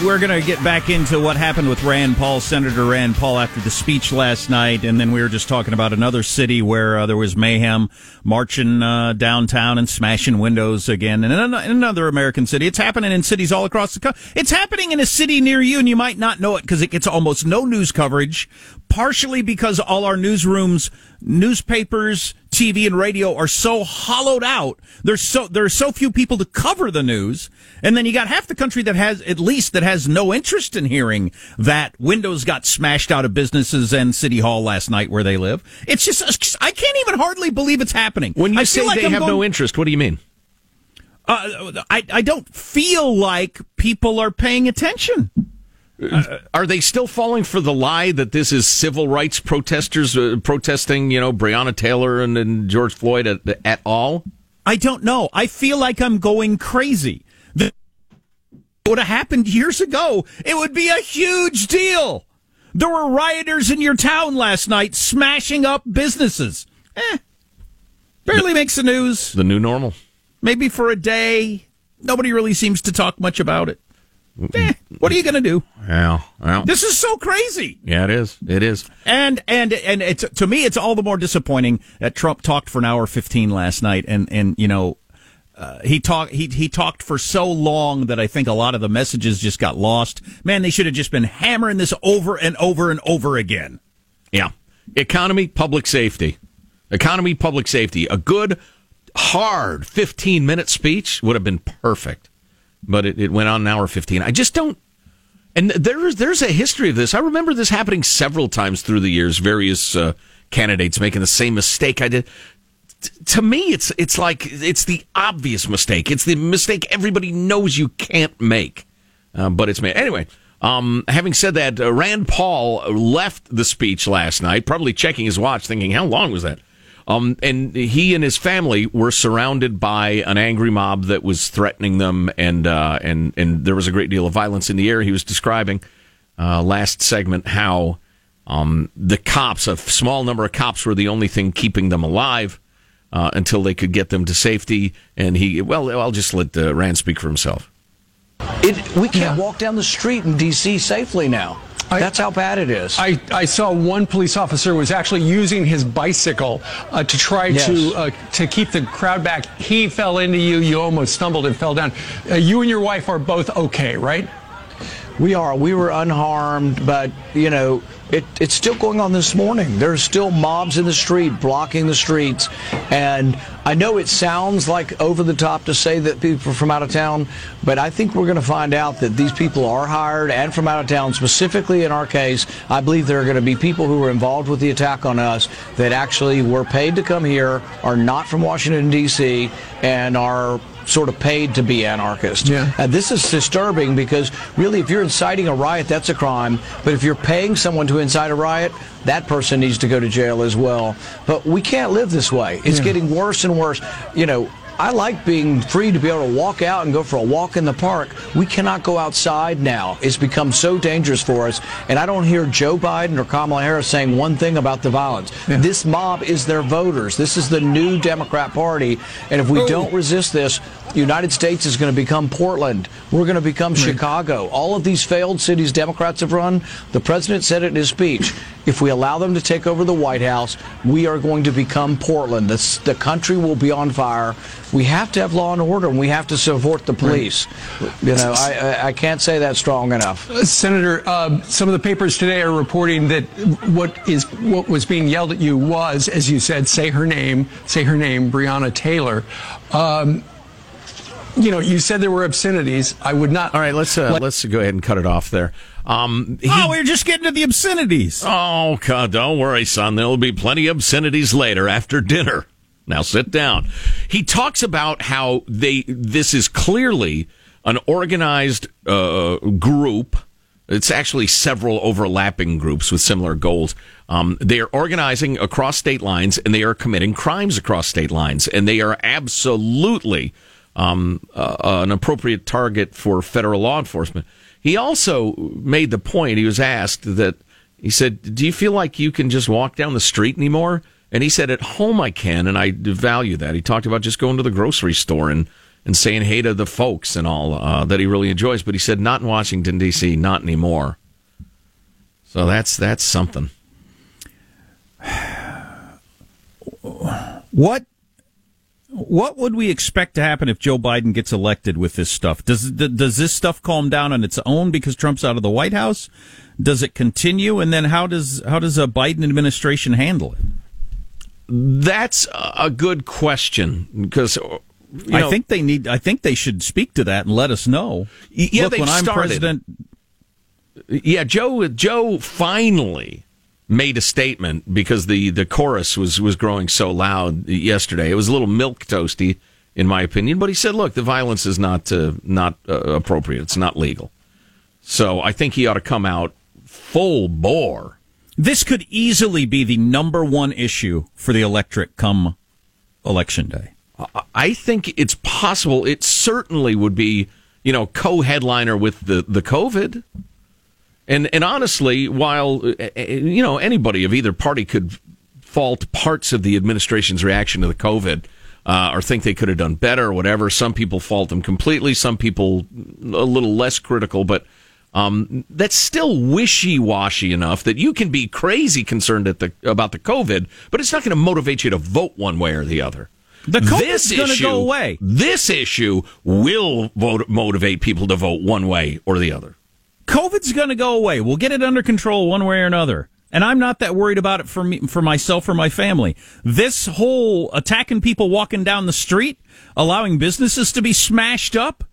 we, we, we're going to get back into what happened with Rand Paul, Senator Rand Paul, after the speech last night. And then we were just talking about another city where uh, there was mayhem marching uh, downtown and smashing windows again. And in another American city. It's happening in cities all across the country. It's happening in a city near you, and you might not know it because it gets almost no news coverage, partially because all our newsrooms, newspapers, TV and radio are so hollowed out. There's so there are so few people to cover the news, and then you got half the country that has at least that has no interest in hearing that Windows got smashed out of businesses and City Hall last night where they live. It's just I can't even hardly believe it's happening. When you I say like they I'm have going, no interest, what do you mean? Uh, I I don't feel like people are paying attention. Uh, are they still falling for the lie that this is civil rights protesters uh, protesting, you know, Breonna Taylor and, and George Floyd at, at, all? I don't know. I feel like I'm going crazy. That would have happened years ago. It would be a huge deal. There were rioters in your town last night smashing up businesses. Eh, barely makes the news. The new normal. Maybe for a day. Nobody really seems to talk much about it. Eh, what are you going to do? Yeah, well, this is so crazy. Yeah, it is. It is. And and and it's to me, it's all the more disappointing that Trump talked for an hour fifteen last night, and and you know. Uh, he talked. He he talked for so long that I think a lot of the messages just got lost. Man, they should have just been hammering this over and over and over again. Yeah, economy, public safety, economy, public safety. A good, hard fifteen minute speech would have been perfect but it, it went on an hour 15. I just don't. And there's there's a history of this. I remember this happening several times through the years. Various uh, candidates making the same mistake I did. T- to me, it's it's like it's the obvious mistake. It's the mistake everybody knows you can't make, uh, but it's made anyway. Um, having said that, uh, Rand Paul left the speech last night, probably checking his watch, thinking, "How long was that?" Um, and he and his family were surrounded by an angry mob that was threatening them, and uh, and and there was a great deal of violence in the air. He was describing uh, last segment how um, the cops, a small number of cops, were the only thing keeping them alive uh, until they could get them to safety. And he, well, I'll just let uh, Rand speak for himself. It, we can't yeah. walk down the street in D.C. safely now. I, That's how bad it is. I, I saw one police officer was actually using his bicycle uh, to try yes. to uh, to keep the crowd back. He fell into you. You almost stumbled and fell down. Uh, you and your wife are both okay, right? We are. We were unharmed, but you know, it, it's still going on this morning. There's still mobs in the street blocking the streets, and I know it sounds like over the top to say that people are from out of town, but I think we're going to find out that these people are hired and from out of town. Specifically, in our case, I believe there are going to be people who were involved with the attack on us that actually were paid to come here, are not from Washington D.C., and are sort of paid to be anarchists. Yeah. And this is disturbing because really, if you're inciting a riot, that's a crime. But if you're paying someone to incite a riot, that person needs to go to jail as well. But we can't live this way. It's yeah. getting worse and worse. You know, I like being free to be able to walk out and go for a walk in the park. We cannot go outside now. It's become so dangerous for us. And I don't hear Joe Biden or Kamala Harris saying one thing about the violence. Yeah. This mob is their voters. This is the new Democrat Party. And if we don't resist this, the United States is going to become Portland. We're going to become right. Chicago. All of these failed cities Democrats have run, the president said it in his speech. If we allow them to take over the White House, we are going to become Portland. The, the country will be on fire. We have to have law and order, and we have to support the police. Right. You know, I, I can't say that strong enough. Uh, Senator, uh, some of the papers today are reporting that what is what was being yelled at you was, as you said, say her name, say her name, Breonna Taylor. Um, you know, you said there were obscenities. I would not. All right, let's uh, let, us go ahead and cut it off there. Um, he, oh, we're just getting to the obscenities. Oh, God, don't worry, son. There'll be plenty of obscenities later after dinner. Now sit down. He talks about how they this is clearly an organized uh, group. It's actually several overlapping groups with similar goals. Um, they are organizing across state lines and they are committing crimes across state lines, and they are absolutely um, uh, an appropriate target for federal law enforcement. He also made the point, he was asked that, he said, Do you feel like you can just walk down the street anymore? And he said, At home I can, and I value that. He talked about just going to the grocery store and and saying hey to the folks and all uh, that he really enjoys. But he said not in Washington D.C., not anymore. So that's that's something. What what would we expect to happen if Joe Biden gets elected with this stuff? Does does this stuff calm down on its own because Trump's out of the White House? Does it continue, and then how does how does a Biden administration handle it? That's a good question because uh, you know, I think they need. I think they should speak to that and let us know. Yeah, Look, when I'm started. president, Yeah, Joe. Joe finally made a statement because the, the chorus was was growing so loud yesterday. It was a little milk toasty, in my opinion. But he said, "Look, the violence is not uh, not uh, appropriate. It's not legal." So I think he ought to come out full bore. this could easily be the number one issue for the electorate come election day. I think it's possible. It certainly would be, you know, co-headliner with the the COVID. And and honestly, while uh, uh, you know anybody of either party could fault parts of the administration's reaction to the COVID, uh, or think they could have done better or whatever, some people fault them completely. Some people a little less critical, but. Um, that's still wishy-washy enough that you can be crazy concerned at the about the COVID, but it's not going to motivate you to vote one way or the other. The COVID's This going to go away. This issue will vote, motivate people to vote one way or the other. COVID's going to go away. We'll get it under control one way or another. And I'm not that worried about it for me, for myself or my family. This whole attacking people walking down the street, allowing businesses to be smashed up,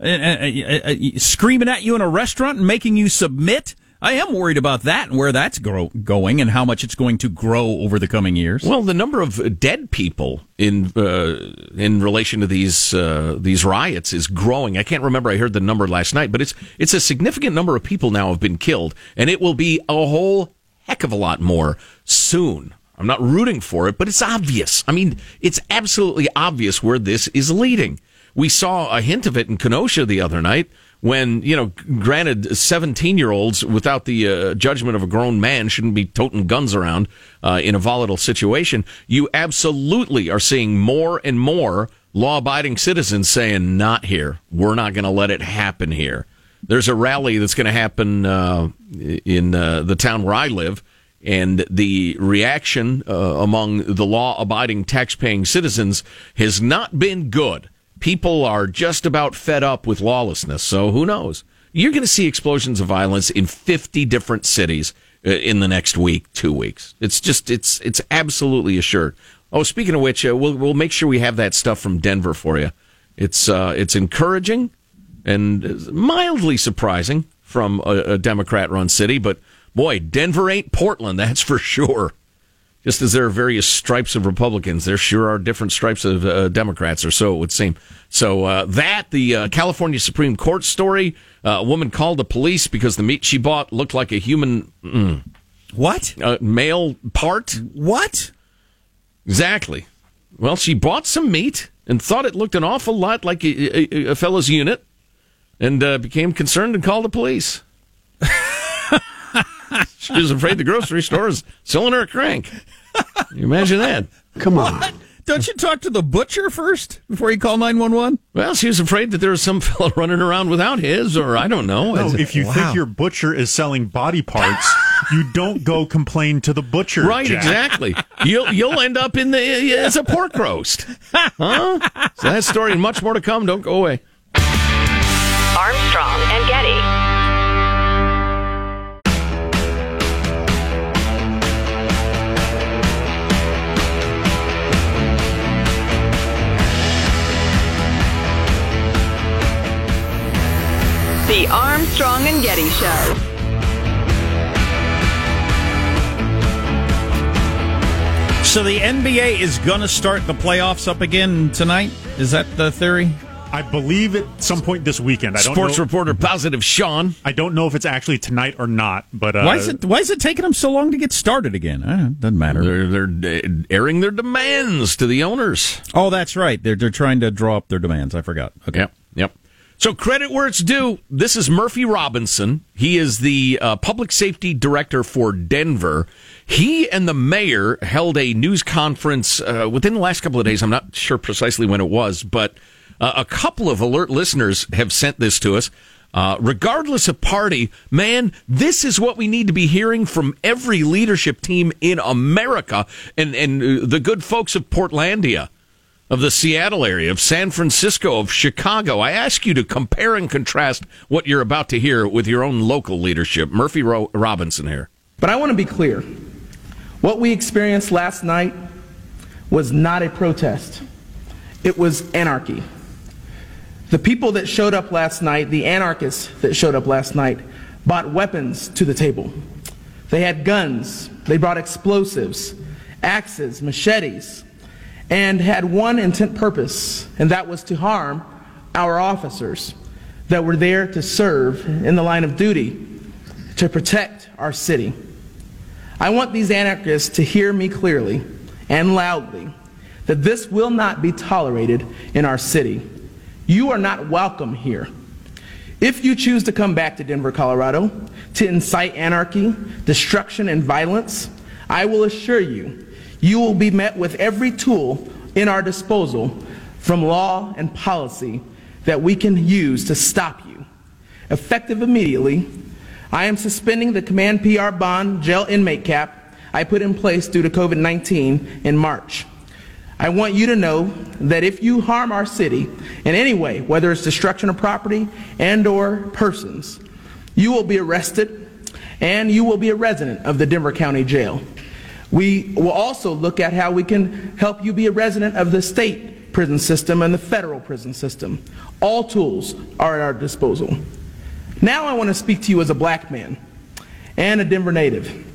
uh, uh, uh, screaming at you in a restaurant and making you submit. I am worried about that and where that's grow- going and how much it's going to grow over the coming years. Well, the number of dead people in uh, in relation to these uh, these riots is growing. I can't remember. I heard the number last night, but it's it's a significant number of people now have been killed, and it will be a whole heck of a lot more soon. I'm not rooting for it, but it's obvious. I mean, it's absolutely obvious where this is leading. We saw a hint of it in Kenosha the other night when, you know, granted, 17 year olds without the uh, judgment of a grown man shouldn't be toting guns around uh, in a volatile situation. You absolutely are seeing more and more law abiding citizens saying, not here. We're not going to let it happen here. There's a rally that's going to happen uh, in uh, the town where I live and the reaction uh, among the law abiding tax paying citizens has not been good. People are just about fed up with lawlessness, so who knows? You're going to see explosions of violence in 50 different cities uh, in the next week, two weeks. It's just, it's, it's absolutely assured. Oh, speaking of which, uh, we'll, we'll make sure we have that stuff from Denver for you. It's, uh, it's encouraging and mildly surprising from a, a Democrat run city, but boy, Denver ain't Portland, that's for sure. Just as there are various stripes of Republicans, there sure are different stripes of uh, Democrats, or so it would seem. So uh, that the uh, California Supreme Court story, uh, a woman called the police because the meat she bought looked like a human mm, what? uh, male part. What? Exactly. Well, she bought some meat and thought it looked an awful lot like a, a, a fellow's unit, and uh, became concerned and called the police. she was afraid the grocery store is selling her a crank. Can you imagine that? Come on. Don't you talk to the butcher first before you call 911? Well, she was afraid that there was some fellow running around without his, or I don't know. No, if you think your butcher is selling body parts, you don't go complain to the butcher. right, Jack. exactly. You'll you'll end up in the as a pork roast, huh? So that story and much more to come. Don't go away. Armstrong and Getty. Armstrong and Getty Show. So the NBA is going to start the playoffs up again tonight? Is that the theory? I believe at some point this weekend. I don't Sports know. reporter positive Sean. I don't know if it's actually tonight or not, but uh, Why is it? Why is it taking them so long to get started again? Uh, doesn't matter. They're they're uh, airing their demands to the owners. Oh, that's right. They're they're trying to draw up their demands. I forgot. Okay. Yep, yep. So credit where it's due. This is Murphy Robinson. He is the uh, public safety director for Denver. He and the mayor held a news conference uh, within the last couple of days. I'm not sure precisely when it was, but Uh, a couple of alert listeners have sent this to us. Uh, regardless of party, man, this is what we need to be hearing from every leadership team in America and, and uh, the good folks of Portlandia, of the Seattle area, of San Francisco, of Chicago. I ask you to compare and contrast what you're about to hear with your own local leadership. Murphy Ro- Robinson here. But I want to be clear. What we experienced last night was not a protest, it was anarchy. The people that showed up last night, the anarchists that showed up last night, brought weapons to the table. They had guns, they brought explosives, axes, machetes, and had one intent purpose, and that was to harm our officers that were there to serve in the line of duty to protect our city. I want these anarchists to hear me clearly and loudly that this will not be tolerated in our city. You are not welcome here. If you choose to come back to Denver, Colorado, to incite anarchy, destruction, and violence, I will assure you, you will be met with every tool in our disposal from law and policy that we can use to stop you. Effective immediately, I am suspending the command PR bond jail inmate cap I put in place due to COVID 19 in March. I want you to know that if you harm our city in any way, whether it's destruction of property and or persons, you will be arrested and you will be a resident of the Denver County Jail. We will also look at how we can help you be a resident of the state prison system and the federal prison system. All tools are at our disposal. Now I want to speak to you as a black man and a Denver native.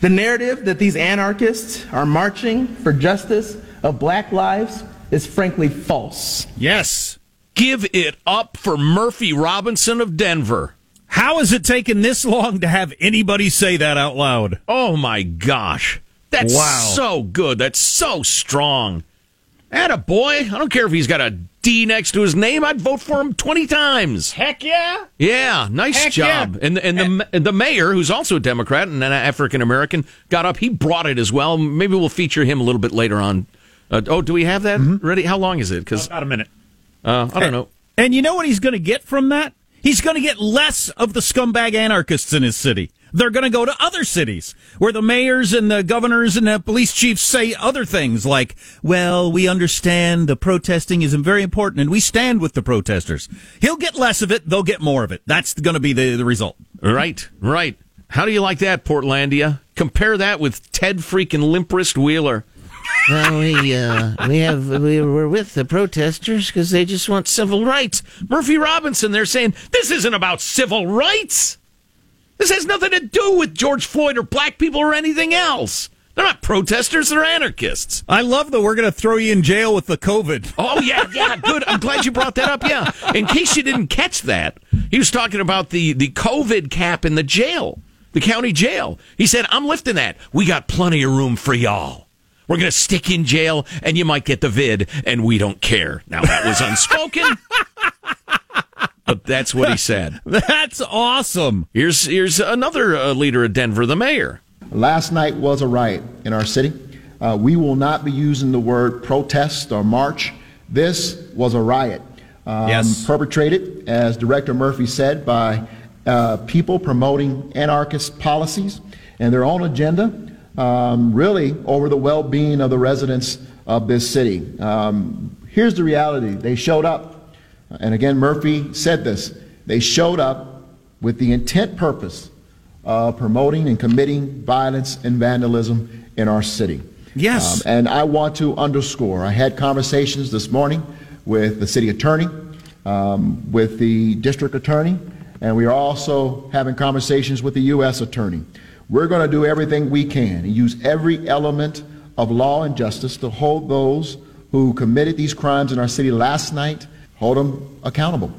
The narrative that these anarchists are marching for justice of black lives is frankly false. Yes. Give it up for Murphy Robinson of Denver. How has it taken this long to have anybody say that out loud? Oh my gosh. That's Wow. so good. That's so strong. Atta boy. I don't care if he's got a D next to his name. I'd vote for him 20 times. Heck yeah. Yeah, nice Heck job. yeah. And and the and the mayor, who's also a Democrat and an African American, got up. He brought it as well. Maybe we'll feature him a little bit later on. Uh, oh, do we have that ready? How long is it? Because About a minute. uh, I don't know. And you know what he's going to get from that? He's going to get less of the scumbag anarchists in his city. They're going to go to other cities where the mayors and the governors and the police chiefs say other things like, well, we understand the protesting is very important and we stand with the protesters. He'll get less of it. They'll get more of it. That's going to be the, the result. Right, right. How do you like that, Portlandia? Compare that with Ted freaking Limprist Wheeler. Well, we uh, we have we were with the protesters because they just want civil rights. Murphy Robinson, they're saying this isn't about civil rights. This has nothing to do with George Floyd or black people or anything else. They're not protesters, they're anarchists. I love that we're going to throw you in jail with the COVID. Oh, yeah, yeah, good. I'm glad you brought that up. Yeah. In case you didn't catch that, he was talking about the, the COVID cap in the jail, the county jail. He said, I'm lifting that. We got plenty of room for y'all. We're going to stick in jail and you might get the vid and we don't care. Now, that was unspoken, but that's what he said. That's awesome. Here's, here's another uh, leader of Denver, the mayor. Last night was a riot in our city. Uh, we will not be using the word protest or march. This was a riot. Um, Yes. Perpetrated, as Director Murphy said, by uh, people promoting anarchist policies and their own agenda, um, really over the well being of the residents of this city. Um, here's the reality they showed up, and again, Murphy said this they showed up with the intent purpose of promoting and committing violence and vandalism in our city. Yes. Um, and I want to underscore I had conversations this morning with the city attorney, um, with the district attorney, and we are also having conversations with the U.S. attorney. We're going to do everything we can and use every element of law and justice to hold those who committed these crimes in our city last night, hold them accountable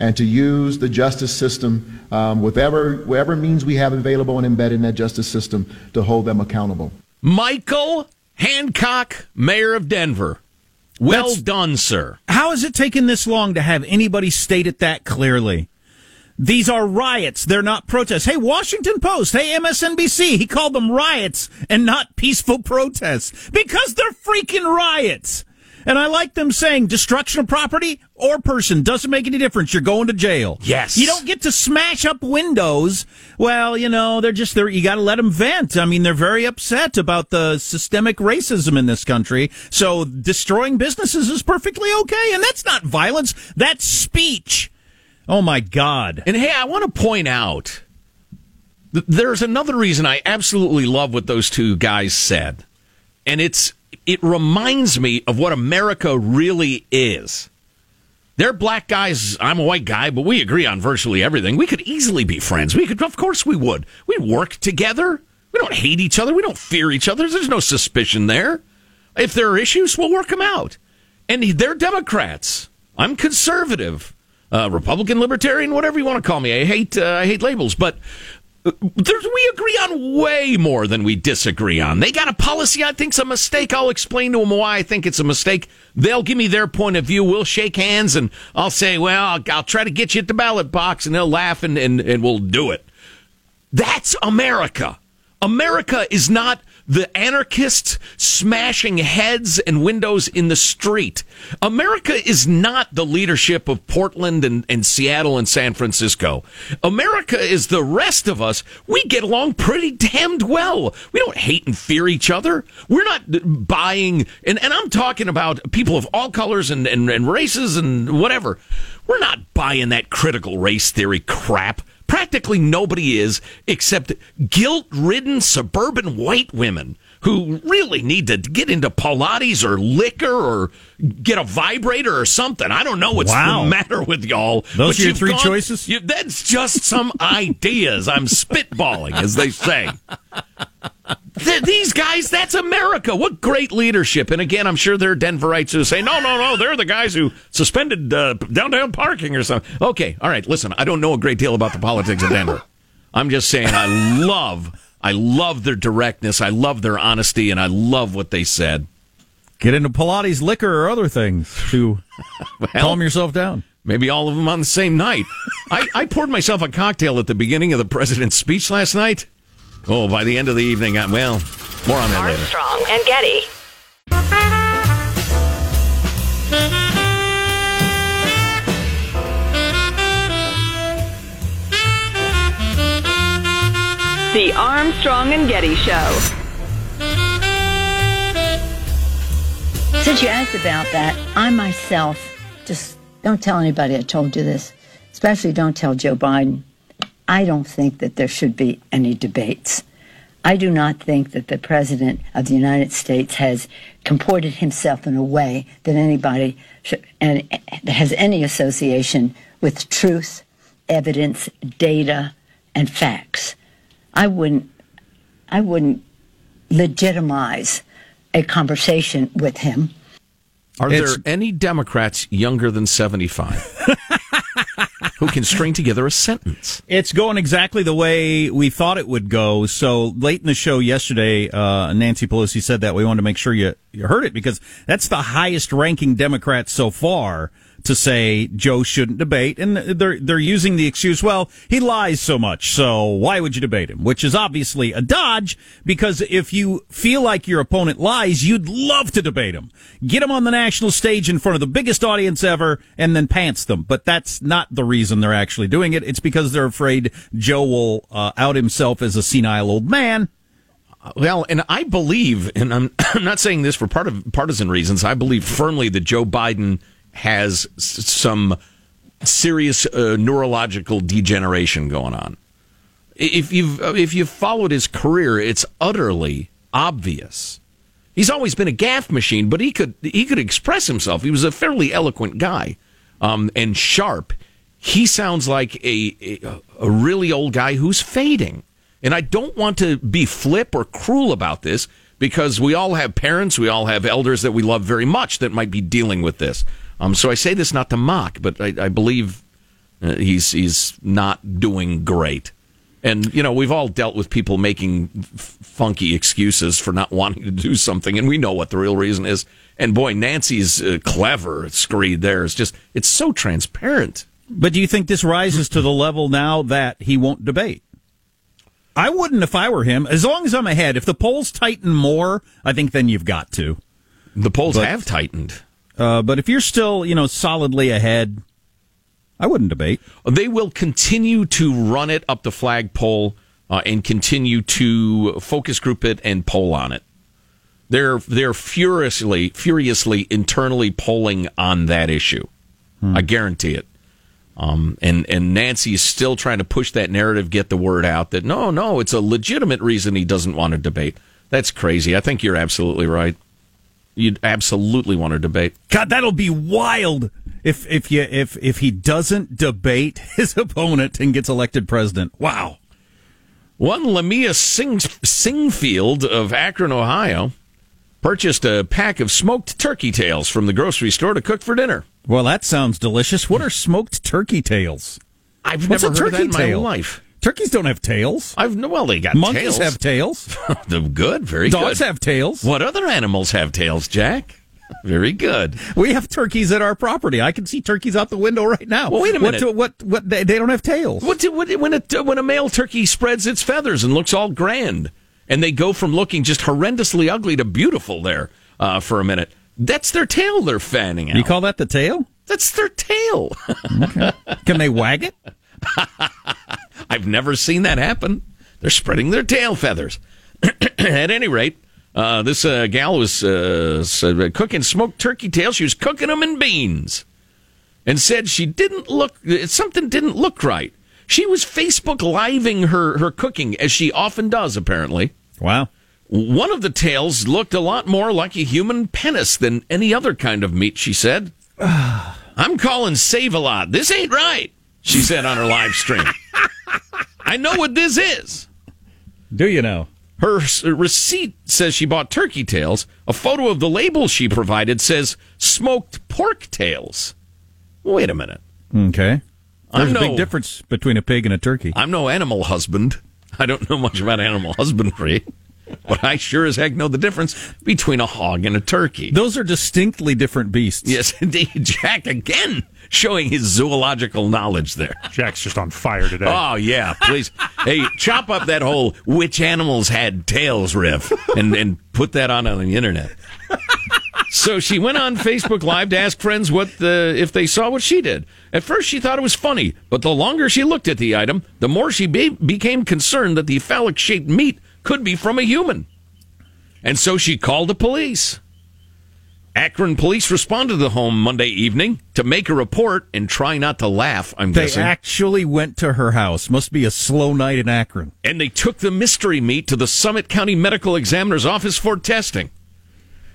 and to use the justice system, um, whatever, whatever means we have available and embedded in that justice system to hold them accountable. Michael Hancock, mayor of Denver. Well That's- done, sir. How has it taken this long to have anybody state it that clearly? These are riots. They're not protests. Hey, Washington Post. Hey, MSNBC. He called them riots and not peaceful protests because they're freaking riots. And I like them saying destruction of property or person doesn't make any difference. You're going to jail. Yes. You don't get to smash up windows. Well, you know, they're just there. You got to let them vent. I mean, they're very upset about the systemic racism in this country. So destroying businesses is perfectly okay. And that's not violence. That's speech. Oh my God. And hey, I want to point out th- there's another reason I absolutely love what those two guys said. And it's it reminds me of what America really is. They're black guys, I'm a white guy, but we agree on virtually everything. We could easily be friends. We could of course we would. We work together. We don't hate each other. We don't fear each other. There's no suspicion there. If there are issues, we'll work them out. And they're Democrats. I'm conservative uh, Republican, libertarian, whatever you want to call me. I hate uh, I hate labels, but uh, there's, we agree on way more than we disagree on. They got a policy I think's a mistake. I'll explain to them why I think it's a mistake. They'll give me their point of view. We'll shake hands, and I'll say, "Well, I'll, I'll try to get you at the ballot box," and they'll laugh, and, and, and we'll do it. That's America. America is not the anarchists smashing heads and windows in the street. America is not the leadership of Portland and, and Seattle and San Francisco. America is the rest of us. We get along pretty damned well. We don't hate and fear each other. We're not buying, and, and I'm talking about people of all colors and, and, and races and whatever. We're not buying that critical race theory crap. Practically nobody is except guilt ridden suburban white women who really need to get into Pilates or liquor or get a vibrator or something. I don't know what's Wow. the matter with y'all. Those are your three choices? you- that's just some ideas. I'm spitballing, as they say. Th- these guys, that's America. What great leadership. And again, I'm sure there are Denverites who say, no, no, no, they're the guys who suspended uh, downtown parking or something. Okay, all right, listen, I don't know a great deal about the politics of Denver. I'm just saying I love, I love their directness, I love their honesty, and I love what they said. Get into Pilates, liquor, or other things to calm yourself down. Maybe all of them on the same night. I, I poured myself a cocktail at the beginning of the president's speech last night. Oh, by the end of the evening, I, well, more on that later. Armstrong and Getty. The Armstrong and Getty Show. Since you asked about that, I myself just don't tell anybody I told you this, especially don't tell Joe Biden. I don't think that there should be any debates. I do not think that the President of the United States has comported himself in a way that anybody should, and that has any association with truth, evidence, data, and facts. I wouldn't, I wouldn't legitimize a conversation with him. Are It's- there any Democrats younger than 75 who can string together a sentence? It's going exactly the way we thought it would go. So late in the show yesterday, uh, Nancy Pelosi said that we wanted to make sure you, you heard it because that's the highest ranking Democrat so far to say Joe shouldn't debate. And they're, they're using the excuse, well, he lies so much. So why would you debate him? Which is obviously a dodge because if you feel like your opponent lies, you'd love to debate him. Get him on the national stage in front of the biggest audience ever and then pants them. But that's not the reason they're actually doing it. It's because they're afraid Joe will uh, out himself as a senile old man. Well, and I believe, and I'm, I'm not saying this for part of partisan reasons, I believe firmly that Joe Biden has some serious uh, neurological degeneration going on. If you've if you've followed his career, it's utterly obvious. He's always been a gaffe machine, but he could he could express himself. He was a fairly eloquent guy, um, and sharp. He sounds like a, a a really old guy who's fading. And I don't want to be flip or cruel about this because we all have parents, we all have elders that we love very much that might be dealing with this. Um, so I say this not to mock, but I, I believe uh, he's he's not doing great. And you know, we've all dealt with people making f- funky excuses for not wanting to do something, and we know what the real reason is. And boy, Nancy's uh, clever screed there. It's just it's so transparent. But do you think this rises to the level now that he won't debate? I wouldn't if I were him. As long as I'm ahead, if the polls tighten more, I think then you've got to. The polls But- have tightened. Uh, but if you're still, you know, solidly ahead, I wouldn't debate. They will continue to run it up the flagpole uh, and continue to focus group it and poll on it. They're they're furiously furiously internally polling on that issue. I guarantee it. Um, and and Nancy is still trying to push that narrative, get the word out that no, no, it's a legitimate reason he doesn't want to debate. That's crazy. I think you're absolutely right. You'd absolutely want to debate. God, that'll be wild if if you if if he doesn't debate his opponent and gets elected president. Wow. One Lamia Sing- Singfield of Akron, Ohio, purchased a pack of smoked turkey tails from the grocery store to cook for dinner. Well, that sounds delicious. What are smoked turkey tails? I've What's never heard of that in my life. Turkeys don't have tails. I've no, well, they got Monkeys tails. have tails. Good, very Dogs good. have tails. What other animals have tails, Jack? Very good. We have turkeys at our property. I can see turkeys out the window right now. Well, wait a minute. What? What? what they, they don't have tails. What, do- what when a when a male turkey spreads its feathers and looks all grand, and they go from looking just horrendously ugly to beautiful there uh, for a minute. That's their tail they're fanning out. You call that the tail? That's their tail. Can they wag it? I've never seen that happen. They're spreading their tail feathers. At any rate, uh, this uh, gal was uh, uh, cooking smoked turkey tails. She was cooking them in beans, and said she didn't look. Something didn't look right. She was Facebook living her her cooking as she often does. Apparently, Wow. one of the tails looked a lot more like a human penis than any other kind of meat. She said, "I'm calling Save a Lot. This ain't right." She said on her live stream. I know what this is. Do you know? Her receipt says she bought turkey tails. A photo of the label she provided says smoked pork tails. Wait a minute. Okay. There's I'm a big no- difference between a pig and a turkey. I'm no animal husband. I don't know much about animal husbandry, but I sure as heck know the difference between a hog and a turkey. Those are distinctly different beasts. Yes, indeed. Jack again showing his zoological knowledge there. Jack's just on fire today. Oh yeah, please. hey, chop up that whole which animals had tails riff and and put that on on the internet. So she went on Facebook Live to ask friends what the if they saw what she did. At first, she thought it was funny, but the longer she looked at the item, the more she be- became concerned that the phallic-shaped meat could be from a human. And so she called the police. Akron police responded to the home Monday evening to make a report and try not to laugh. I'm They guessing. actually went to her house. Must be a slow night in Akron. and they took the mystery meat to the Summit County Medical Examiner's office for testing.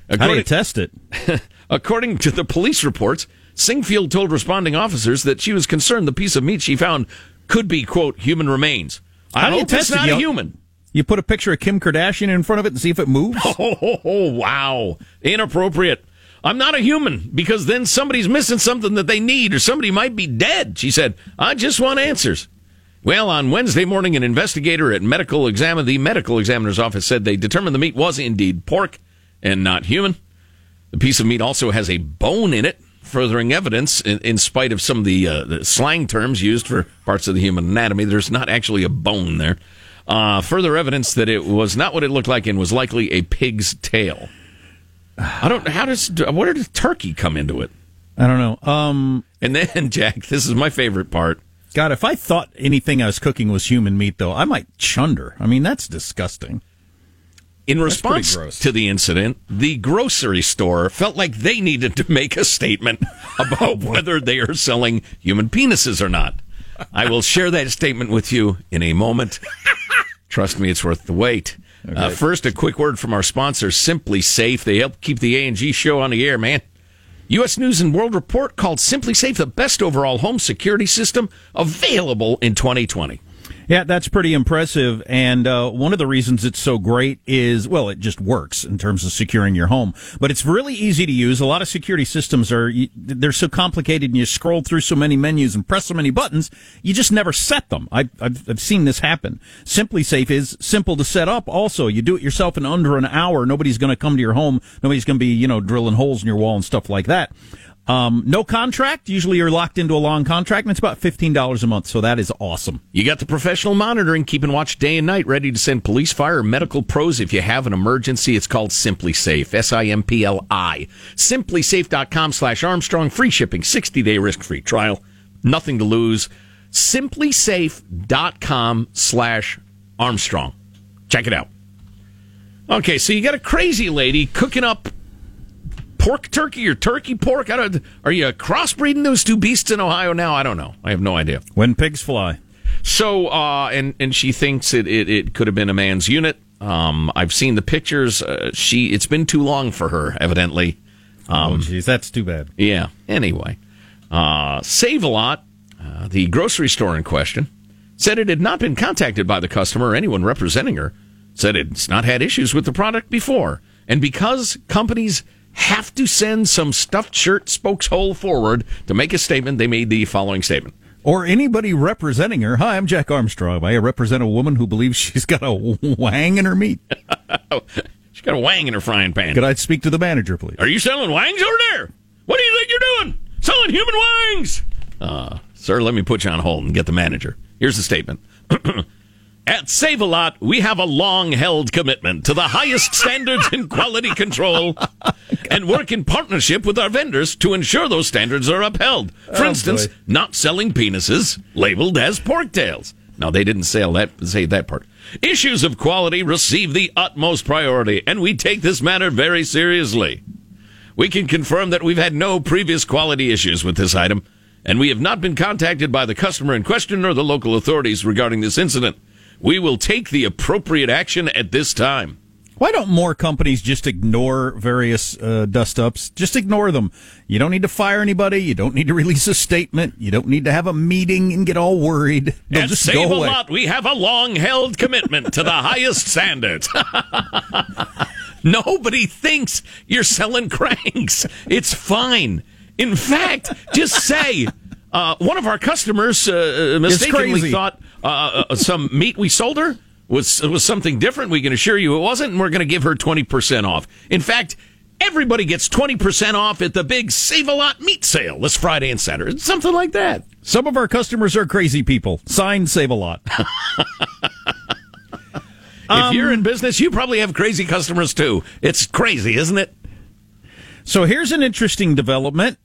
How do you test it? according to the police reports, Singfield told responding officers that she was concerned the piece of meat she found could be, quote, human remains. I How do you hope test it's not it? a human. You put a picture of Kim Kardashian in front of it and see if it moves. Oh, oh, oh, wow. Inappropriate. I'm not a human because then somebody's missing something that they need or somebody might be dead. She said, I just want answers. Well, on Wednesday morning, an investigator at medical examine the medical examiner's office said they determined the meat was indeed pork and not human. The piece of meat also has a bone in it, furthering evidence, in, in spite of some of the, uh, the slang terms used for parts of the human anatomy. There's not actually a bone there. Uh, further evidence that it was not what it looked like and was likely a pig's tail. I don't. How does where does turkey come into it? I don't know. Um, And then Jack, this is my favorite part. God, if I thought anything I was cooking was human meat, though, I might chunder. I mean, that's disgusting. In That's response to the incident, the grocery store felt like they needed to make a statement about whether they are selling human penises or not. I will share that statement with you in a moment. Trust me, it's worth the wait. Uh, first, a quick word from our sponsor, SimpliSafe. They help keep the A&G show on the air, man. U.S. News and World Report called SimpliSafe the best overall home security system available in 2020. Yeah, that's pretty impressive. And uh, one of the reasons it's so great is, well, it just works in terms of securing your home. But it's really easy to use. A lot of security systems are they're so complicated, and you scroll through so many menus and press so many buttons, you just never set them. I've I've, I've seen this happen. SimpliSafe is simple to set up. Also, you do it yourself in under an hour. Nobody's going to come to your home. Nobody's going to be you know drilling holes in your wall and stuff like that. Um, no contract. Usually you're locked into a long contract, and it's about $15 a month. So that is awesome. You got the professional monitoring, keep and watch day and night, ready to send police, fire, medical pros if you have an emergency. It's called SimpliSafe. S I M P L I. SimpliSafe.com slash Armstrong. Free shipping, 60 day risk free trial. Nothing to lose. SimpliSafe.com slash Armstrong. Check it out. Okay, so you got a crazy lady cooking up pork turkey or turkey pork. I don't, are you crossbreeding those two beasts in Ohio now? I don't know. I have no idea. When pigs fly. So, uh, and and she thinks it, it, it could have been a man's unit. Um, I've seen the pictures. Uh, she it's been too long for her, evidently. Um, oh, jeez, that's too bad. Yeah. Anyway, uh, Save a Lot, uh, the grocery store in question, said it had not been contacted by the customer or anyone representing her. Said it's not had issues with the product before, and because companies have to send some stuffed shirt spokeshole forward to make a statement, they made the following statement. Or anybody representing her. Hi, I'm Jack Armstrong. I represent a woman who believes she's got a wang in her meat. she's got a wang in her frying pan. Could I speak to the manager, please? Are you selling wangs over there? What do you think you're doing? Selling human wangs? Uh, sir, let me put you on hold and get the manager. Here's the statement. At Save a Lot, we have a long held commitment to the highest standards in quality control and work in partnership with our vendors to ensure those standards are upheld. For Oh, instance, boy. not selling penises labeled as pork tails. Now, they didn't say that, say that part. Issues of quality receive the utmost priority, and we take this matter very seriously. We can confirm that we've had no previous quality issues with this item, and we have not been contacted by the customer in question or the local authorities regarding this incident. We will take the appropriate action at this time. Why don't more companies just ignore various uh, dust ups? Just ignore them. You don't need to fire anybody. You don't need to release a statement. You don't need to have a meeting and get all worried. They'll At just Save go a. Lot, we have a long held commitment to the highest standards. Nobody thinks you're selling cranks. It's fine. In fact, just say uh, one of our customers uh, mistakenly thought uh, uh, some meat we sold her was was something different. We can assure you it wasn't, and we're going to give her twenty percent off. In fact. Everybody gets 20% off at the big Save a Lot meat sale this Friday and Saturday. Something like that. Some of our customers are crazy people. Signed, save a lot. If you're in business, you probably have crazy customers too. It's crazy, isn't it? So here's an interesting development.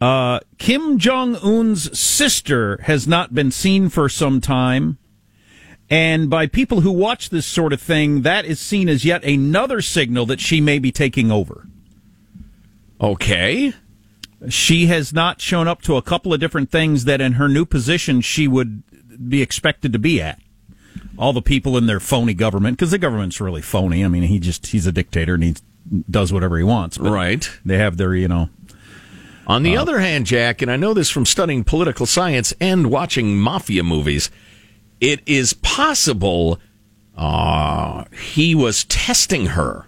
Uh, Kim Jong Un's sister has not been seen for some time. And by people who watch this sort of thing, that is seen as yet another signal that she may be taking over. Okay. She has not shown up to a couple of different things that in her new position she would be expected to be at. All the people in their phony government, because the government's really phony. I mean, he just, he's a dictator and he does whatever he wants. Right. They have their, you know, On the other hand, Jack, and I know this from studying political science and watching mafia movies, it is possible uh, he was testing her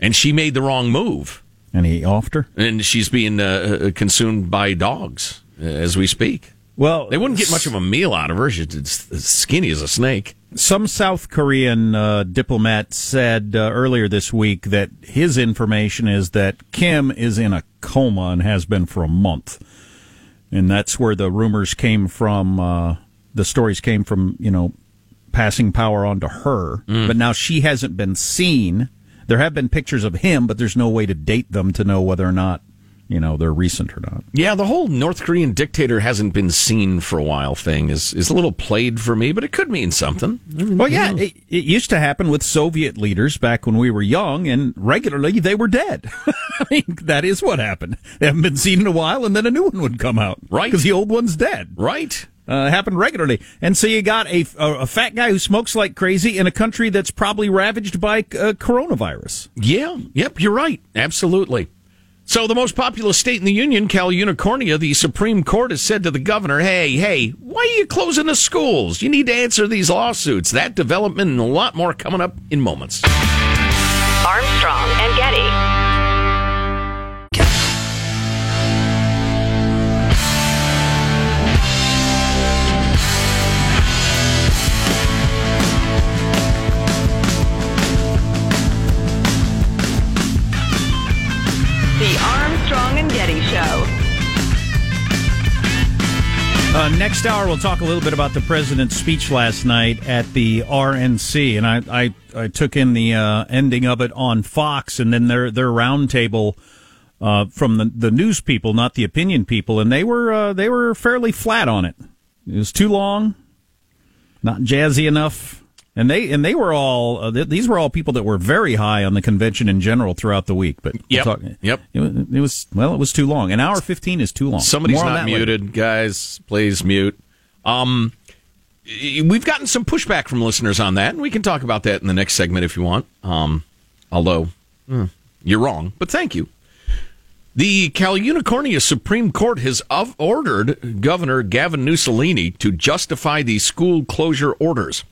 and she made the wrong move. and he offed her. And she's being uh, uh, consumed by dogs uh, as we speak. Well, They wouldn't get much of a meal out of her. She's as skinny as a snake. Some South Korean uh, diplomat said uh, earlier this week that his information is that Kim is in a coma and has been for a month. And that's where the rumors came from. Uh, the stories came from, you know, passing power on to her. But now she hasn't been seen. There have been pictures of him, but there's no way to date them to know whether or not, you know, they're recent or not. Yeah, the whole North Korean dictator hasn't been seen for a while thing is, is a little played for me, but it could mean something. Well, yeah, it, it used to happen with Soviet leaders back when we were young, and regularly they were dead. I mean, that is what happened. They haven't been seen in a while, and then a new one would come out. Right. Because the old one's dead. Right. Uh, happened regularly. And so you got a, a, a fat guy who smokes like crazy in a country that's probably ravaged by uh, coronavirus. Yeah, yep, you're right. Absolutely. So, the most populous state in the union, Cal Unicornia, the Supreme Court has said to the governor, hey, hey, why are you closing the schools? You need to answer these lawsuits. That development and a lot more coming up in moments. Armstrong and Getty. Uh, next hour, we'll talk a little bit about the president's speech last night at the RNC, and I I, I took in the uh, ending of it on Fox, and then their their roundtable uh, from the the news people, not the opinion people, and they were uh, they were fairly flat on it. It was too long, not jazzy enough, and they and they were all uh, th- these were all people that were very high on the convention in general throughout the week. But we'll Yep. talk- Yep. it, wa- it was well, it was too long. An hour fifteen is too long. Somebody's More not that later. muted, guys. Please mute. Um, we've gotten some pushback from listeners on that, and we can talk about that in the next segment if you want. Um, although hmm, you're wrong, but thank you. The Cal Unicornia Supreme Court has of- ordered Governor Gavin Mussolini to justify the school closure orders.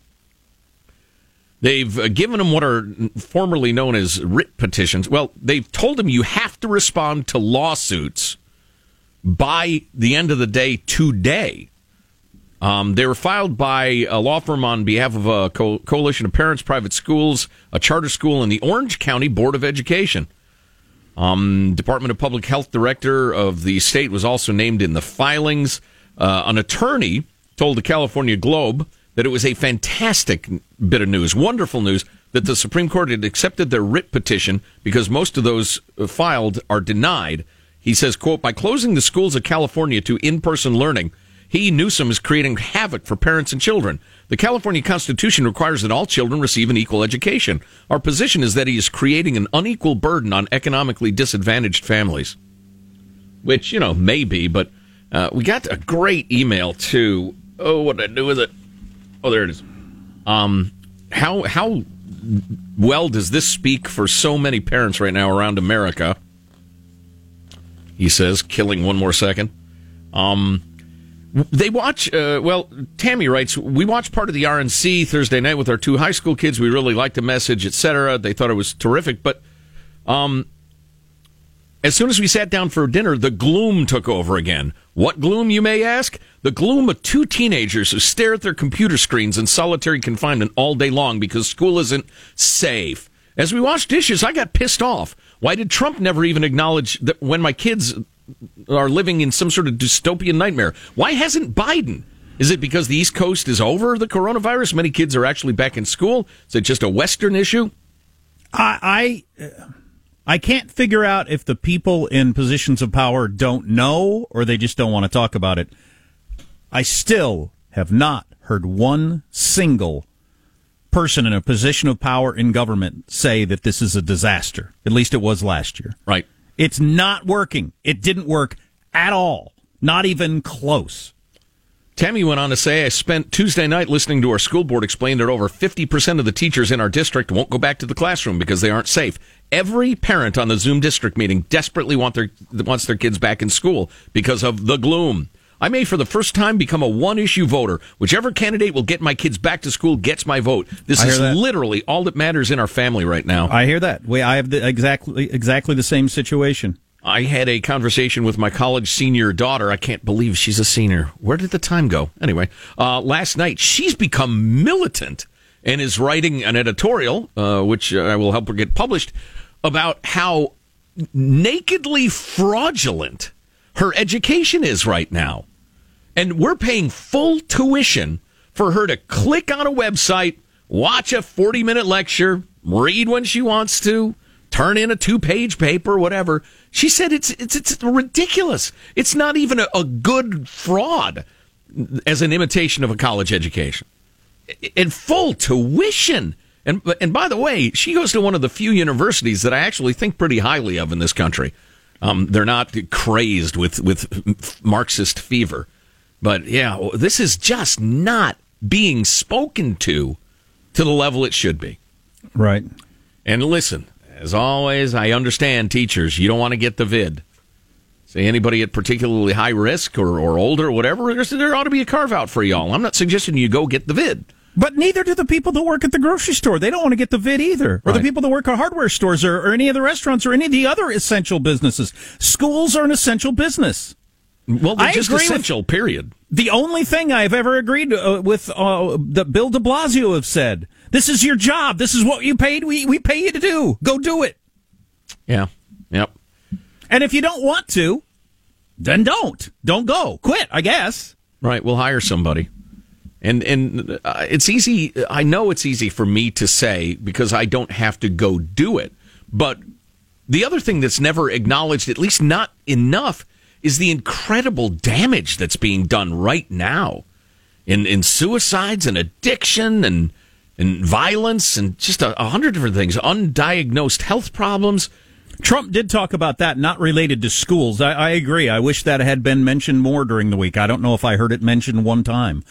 They've uh, given him what are formerly known as writ petitions. Well, they've told him you have to respond to lawsuits by the end of the day today. Um, they were filed by a law firm on behalf of a co- coalition of parents, private schools, a charter school, and the Orange County Board of Education. Um, Department of Public Health Director of the state was also named in the filings. Uh, an attorney told the California Globe that it was a fantastic bit of news, wonderful news, that the Supreme Court had accepted their writ petition because most of those uh, filed are denied. He says, quote, by closing the schools of California to in-person learning, he, Newsom, is creating havoc for parents and children. The California Constitution requires that all children receive an equal education. Our position is that he is creating an unequal burden on economically disadvantaged families. Which, you know, maybe, but uh, we got a great email too. Oh, what did I do with it? Oh, there it is. Um, how how well does this speak for so many parents right now around America? He says, killing one more second. Um, they watch. Uh, well, Tammy writes, we watched part of the RNC Thursday night with our two high school kids. We really liked the message, etc. They thought it was terrific, but um, as soon as we sat down for dinner, the gloom took over again. What gloom, you may ask? The gloom of two teenagers who stare at their computer screens in solitary confinement all day long because school isn't safe. As we washed dishes, I got pissed off. Why did Trump never even acknowledge that when my kids are living in some sort of dystopian nightmare? Why hasn't Biden? Is it because the East Coast is over the coronavirus? Many kids are actually back in school. Is it just a Western issue? I I, uh, I can't figure out if the people in positions of power don't know or they just don't want to talk about it. I still have not heard one single person in a position of power in government say that this is a disaster. At least it was last year. Right. It's not working. It didn't work at all. Not even close. Tammy went on to say, I spent Tuesday night listening to our school board explain that over 50% of the teachers in our district won't go back to the classroom because they aren't safe. Every parent on the Zoom district meeting desperately want their, wants their kids back in school because of the gloom. I may, for the first time, become a one issue voter. Whichever candidate will get my kids back to school gets my vote. This is that. literally all that matters in our family right now. I hear that. We, I have the, exactly exactly the same situation. I had a conversation with my college senior daughter. I can't believe she's a senior. Where did the time go? Anyway, uh, last night she's become militant and is writing an editorial, uh, which uh, I will help her get published, about how nakedly fraudulent her education is right now. And we're paying full tuition for her to click on a website, watch a 40 minute lecture, read when she wants to, turn in a two page paper, whatever. She said it's, it's, it's ridiculous. It's not even a, a good fraud as an imitation of a college education. In full tuition. And, and by the way, she goes to one of the few universities that I actually think pretty highly of in this country. Um, they're not crazed with, with Marxist fever. But yeah, this is just not being spoken to to the level it should be. Right. And listen, as always, I understand teachers, you don't want to get the vid. Say anybody at particularly high risk or, or older or whatever, there ought to be a carve out for y'all. I'm not suggesting you go get the vid. But neither do the people that work at the grocery store. They don't want to get the vid either. Or the people that work at hardware stores or, or any of the restaurants or any of the other essential businesses. Schools are an essential business. Well, they're I just agree with- period. The only thing I've ever agreed uh, with uh, that Bill de Blasio have said, this is your job. This is what you paid. We, we pay you to do. Go do it. Yeah. Yep. And if you don't want to, then don't. Don't go. Quit, I guess. Right. We'll hire somebody. And and uh, it's easy. I know it's easy for me to say because I don't have to go do it. But the other thing that's never acknowledged, at least not enough, is the incredible damage that's being done right now in in suicides and addiction and and violence and just a, a hundred different things, undiagnosed health problems. Trump did talk about that, not related to schools. I, I, agree. I wish that had been mentioned more during the week. I don't know if I heard it mentioned one time.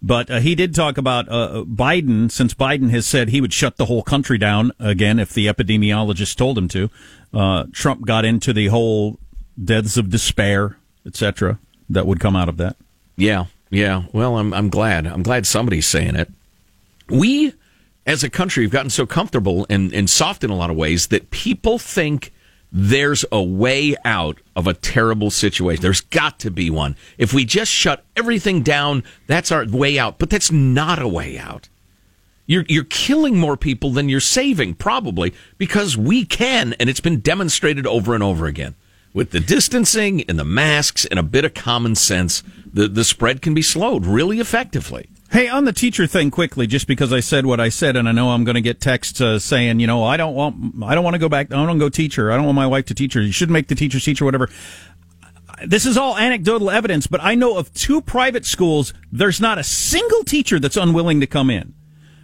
But uh, he did talk about uh, Biden, since Biden has said he would shut the whole country down again if the epidemiologist told him to. Uh, Trump got into the whole deaths of despair, etc., that would come out of that. Yeah, yeah. Well, I'm I'm glad. I'm glad somebody's saying it. We, as a country, have gotten so comfortable and, and soft in a lot of ways that people think there's a way out of a terrible situation. There's got to be one. If we just shut everything down, that's our way out. But that's not a way out. You're, you're killing more people than you're saving, probably, because we can, and it's been demonstrated over and over again. With the distancing and the masks and a bit of common sense, the, the spread can be slowed really effectively. Hey, on the teacher thing, quickly, just because I said what I said, and I know I'm going to get texts uh, saying, you know, I don't want, I don't want to go back, I don't want to go teacher, I don't want my wife to teacher. You should make the teachers teacher, whatever. This is all anecdotal evidence, but I know of two private schools. There's not a single teacher that's unwilling to come in.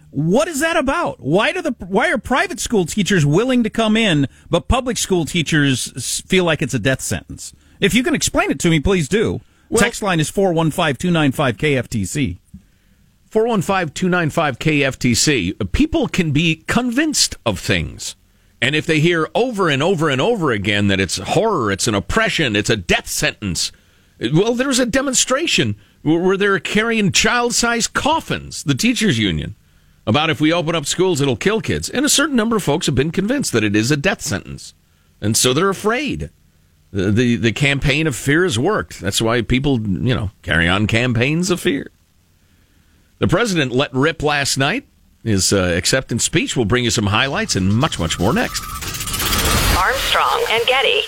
What is that about? Why do the why are private school teachers willing to come in, but public school teachers feel like it's a death sentence? If you can explain it to me, please do. Well, Text line is 415 KFTC. 415 295 KFTC. People can be convinced of things. And if they hear over and over and over again that it's horror, it's an oppression, it's a death sentence, well, there's a demonstration where they're carrying child sized coffins, the teachers' union, about if we open up schools, it'll kill kids. And a certain number of folks have been convinced that it is a death sentence. And so they're afraid. The, the, the campaign of fear has worked. That's why people, you know, carry on campaigns of fear. The president let rip last night. His uh, acceptance speech will bring you some highlights and much, much more next. Armstrong and Getty.